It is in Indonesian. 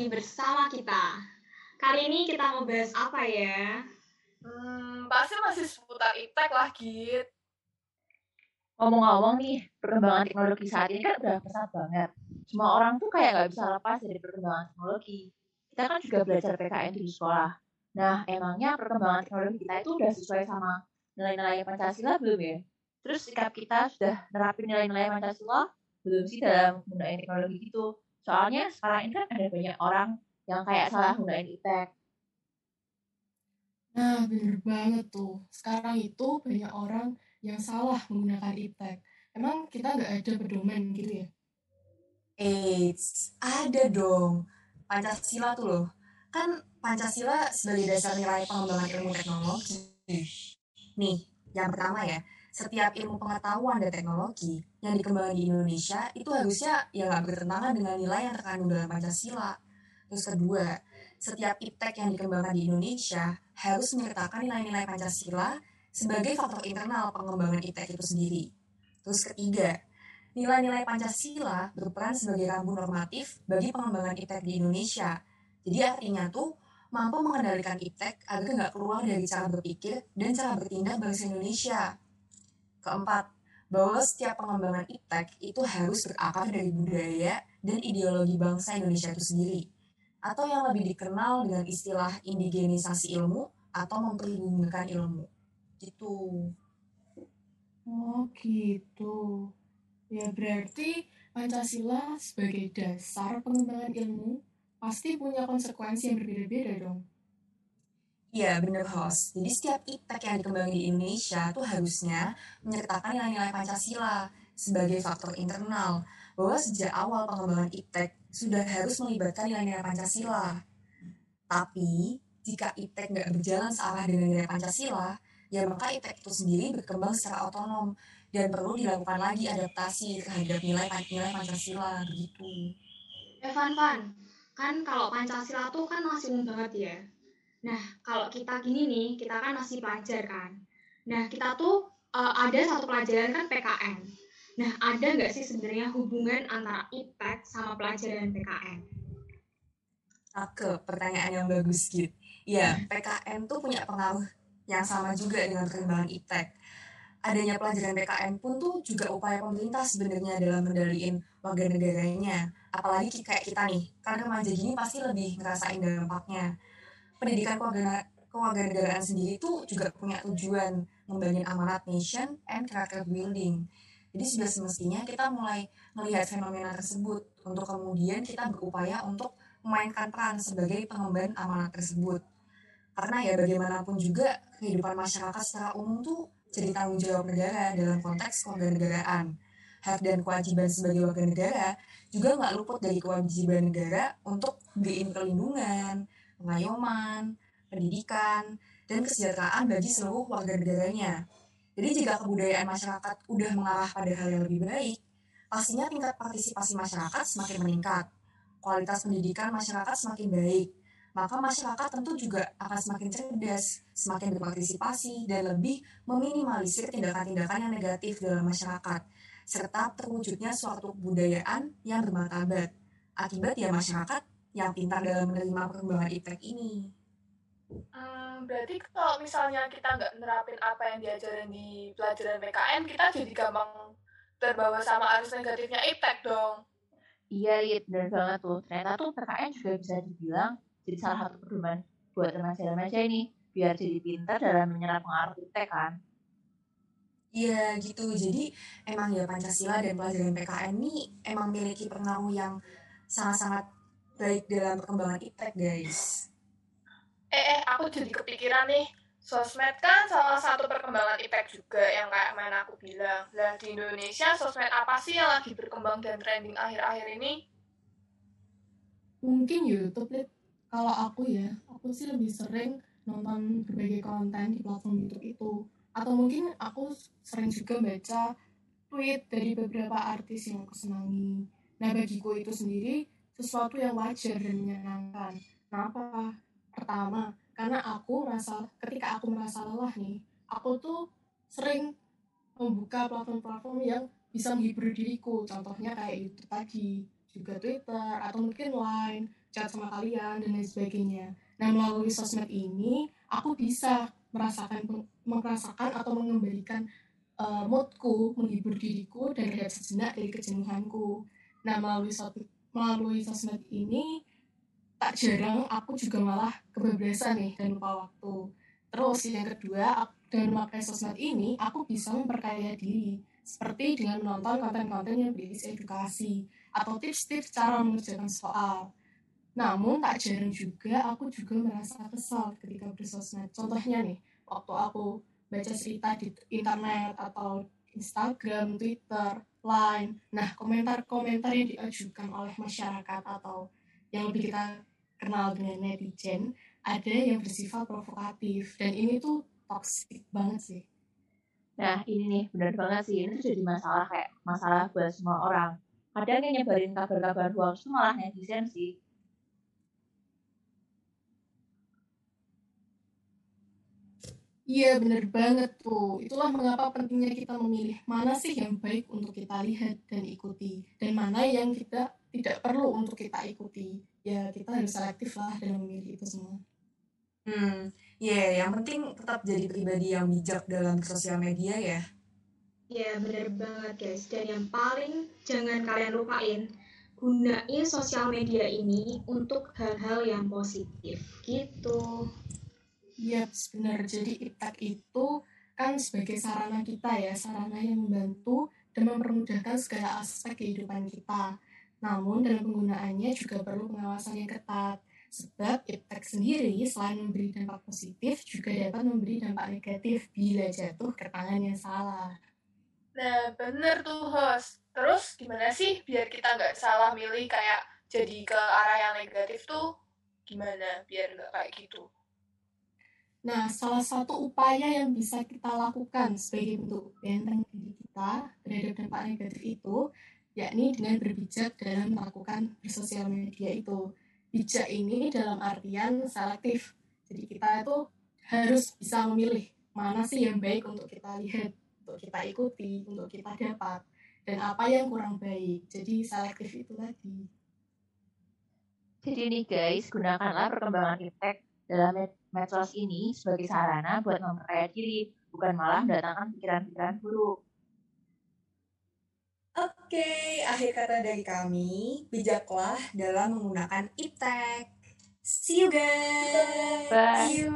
lagi bersama kita. Kali ini kita mau bahas apa ya? Hmm, pasti masih seputar iptek lah, Git. Ngomong-ngomong nih, perkembangan teknologi saat ini kan udah pesat banget. Semua orang tuh kayak nggak bisa lepas dari perkembangan teknologi. Kita kan juga belajar PKN di sekolah. Nah, emangnya perkembangan teknologi kita itu udah sesuai sama nilai-nilai Pancasila belum ya? Terus sikap kita sudah nerapin nilai-nilai Pancasila belum sih dalam menggunakan teknologi gitu? Soalnya sekarang ini kan ada banyak orang yang kayak salah menggunakan iptek. Nah, bener banget tuh. Sekarang itu banyak orang yang salah menggunakan iptek. Emang kita nggak ada pedoman gitu ya? Eits, ada dong. Pancasila tuh loh. Kan Pancasila sebagai dasar nilai pengembangan ilmu teknologi. Nih, yang pertama ya, setiap ilmu pengetahuan dan teknologi yang dikembangkan di Indonesia itu harusnya ya nggak bertentangan dengan nilai yang terkandung dalam Pancasila. Terus kedua, setiap iptek yang dikembangkan di Indonesia harus menyertakan nilai-nilai Pancasila sebagai faktor internal pengembangan iptek itu sendiri. Terus ketiga, nilai-nilai Pancasila berperan sebagai rambu normatif bagi pengembangan iptek di Indonesia. Jadi artinya tuh mampu mengendalikan iptek agar nggak keluar dari cara berpikir dan cara bertindak bangsa Indonesia. Keempat, bahwa setiap pengembangan iptek itu harus berakar dari budaya dan ideologi bangsa Indonesia itu sendiri. Atau yang lebih dikenal dengan istilah indigenisasi ilmu atau memperhubungkan ilmu. Gitu. Oh gitu. Ya berarti Pancasila sebagai dasar pengembangan ilmu pasti punya konsekuensi yang berbeda-beda dong. Iya, bener host. Jadi setiap iptek yang dikembangin di Indonesia tuh harusnya menyertakan nilai-nilai Pancasila sebagai faktor internal. Bahwa sejak awal pengembangan iptek sudah harus melibatkan nilai-nilai Pancasila. Tapi, jika iptek nggak berjalan searah dengan nilai Pancasila, ya maka iptek itu sendiri berkembang secara otonom dan perlu dilakukan lagi adaptasi terhadap nilai-nilai Pancasila begitu. Evan, Van, kan kalau Pancasila tuh kan masih umum banget ya. Nah, kalau kita gini nih, kita kan masih pelajar kan. Nah, kita tuh uh, ada satu pelajaran kan PKN. Nah, ada nggak sih sebenarnya hubungan antara IPTEK sama pelajaran PKN? Oke, pertanyaan yang bagus, Git. Ya, PKN tuh punya pengaruh yang sama juga dengan perkembangan IPTEK. Adanya pelajaran PKN pun tuh juga upaya pemerintah sebenarnya dalam mendaliin warga negaranya. Apalagi kayak kita nih, kan remaja gini pasti lebih ngerasain dampaknya pendidikan kewarganegaraan sendiri itu juga punya tujuan membangun amanat nation and character building. Jadi sudah semestinya kita mulai melihat fenomena tersebut untuk kemudian kita berupaya untuk memainkan peran sebagai pengemban amanat tersebut. Karena ya bagaimanapun juga kehidupan masyarakat secara umum tuh jadi tanggung jawab negara dalam konteks kewarganegaraan. Hak dan kewajiban sebagai warga negara juga nggak luput dari kewajiban negara untuk beriin perlindungan, pengayoman, pendidikan, dan kesejahteraan bagi seluruh warga negaranya. Jadi jika kebudayaan masyarakat udah mengarah pada hal yang lebih baik, pastinya tingkat partisipasi masyarakat semakin meningkat, kualitas pendidikan masyarakat semakin baik, maka masyarakat tentu juga akan semakin cerdas, semakin berpartisipasi, dan lebih meminimalisir tindakan-tindakan yang negatif dalam masyarakat, serta terwujudnya suatu kebudayaan yang bermartabat. Akibat ya masyarakat yang pintar dalam menerima perkembangan iptek ini. Hmm, berarti kalau misalnya kita nggak nerapin apa yang diajarin di pelajaran PKN, kita jadi gampang terbawa sama arus negatifnya iptek dong. Iya, iya benar banget tuh. Ternyata tuh PKN juga bisa dibilang jadi salah satu pedoman buat remaja-remaja ini biar jadi pintar dalam menyerap pengaruh iptek kan. Iya gitu, jadi emang ya Pancasila dan pelajaran PKN ini emang memiliki pengaruh yang sangat-sangat baik dalam perkembangan iptek guys. Eh, eh, aku jadi kepikiran nih, sosmed kan salah satu perkembangan iptek juga yang kayak main aku bilang. Lah di Indonesia sosmed apa sih yang lagi berkembang dan trending akhir-akhir ini? Mungkin YouTube, Lid. Kalau aku ya, aku sih lebih sering nonton berbagai konten di platform YouTube itu. Atau mungkin aku sering juga baca tweet dari beberapa artis yang aku senangi. Nah, bagiku itu sendiri, sesuatu yang wajar dan menyenangkan. Kenapa? Pertama, karena aku merasa ketika aku merasa lelah nih, aku tuh sering membuka platform-platform yang bisa menghibur diriku. Contohnya kayak YouTube tadi, juga Twitter, atau mungkin Line. chat sama kalian dan lain sebagainya. Nah melalui sosmed ini aku bisa merasakan merasakan atau mengembalikan uh, moodku, menghibur diriku dan rehat sejenak dari kejenuhanku. Nah melalui melalui sosmed ini tak jarang aku juga malah kebablasan nih dan lupa waktu. Terus yang kedua, dengan memakai sosmed ini, aku bisa memperkaya diri, seperti dengan menonton konten-konten yang berisi edukasi, atau tips-tips cara mengerjakan soal. Namun, tak jarang juga aku juga merasa kesal ketika bersosmed. Contohnya nih, waktu aku baca cerita di internet atau Instagram, Twitter, Line. Nah, komentar-komentar yang diajukan oleh masyarakat atau yang lebih kita kenal dengan netizen ada yang bersifat provokatif. Dan ini tuh toxic banget sih. Nah ini nih benar banget sih. Ini tuh jadi masalah kayak masalah buat semua orang. Kadang yang nyebarin kabar-kabar hoax itu malah netizen sih Iya benar banget tuh. Itulah mengapa pentingnya kita memilih mana sih yang baik untuk kita lihat dan ikuti. Dan mana yang kita tidak perlu untuk kita ikuti ya kita harus selektif lah dalam memilih itu semua hmm ya yeah, yang penting tetap jadi pribadi yang bijak dalam sosial media ya ya benar banget guys dan yang paling jangan kalian lupain gunain sosial media ini untuk hal-hal yang positif gitu Iya, benar. Jadi iptek itu kan sebagai sarana kita ya, sarana yang membantu dan mempermudahkan segala aspek kehidupan kita. Namun dalam penggunaannya juga perlu pengawasan yang ketat. Sebab iptek sendiri selain memberi dampak positif juga dapat memberi dampak negatif bila jatuh ke tangan yang salah. Nah bener tuh host. Terus gimana sih biar kita nggak salah milih kayak jadi ke arah yang negatif tuh gimana biar nggak kayak gitu? Nah, salah satu upaya yang bisa kita lakukan sebagai bentuk benteng diri kita terhadap dampak negatif itu yakni dengan berbijak dalam melakukan bersosial media itu. Bijak ini dalam artian selektif. Jadi kita itu harus bisa memilih mana sih yang baik untuk kita lihat, untuk kita ikuti, untuk kita dapat, dan apa yang kurang baik. Jadi selektif itu tadi. Jadi nih guys, gunakanlah perkembangan iptek dalam medsos ini sebagai sarana buat memperkaya diri, bukan malah mendatangkan pikiran-pikiran buruk. Oke, akhir kata dari kami, bijaklah dalam menggunakan iptek. See you guys. Bye. See you.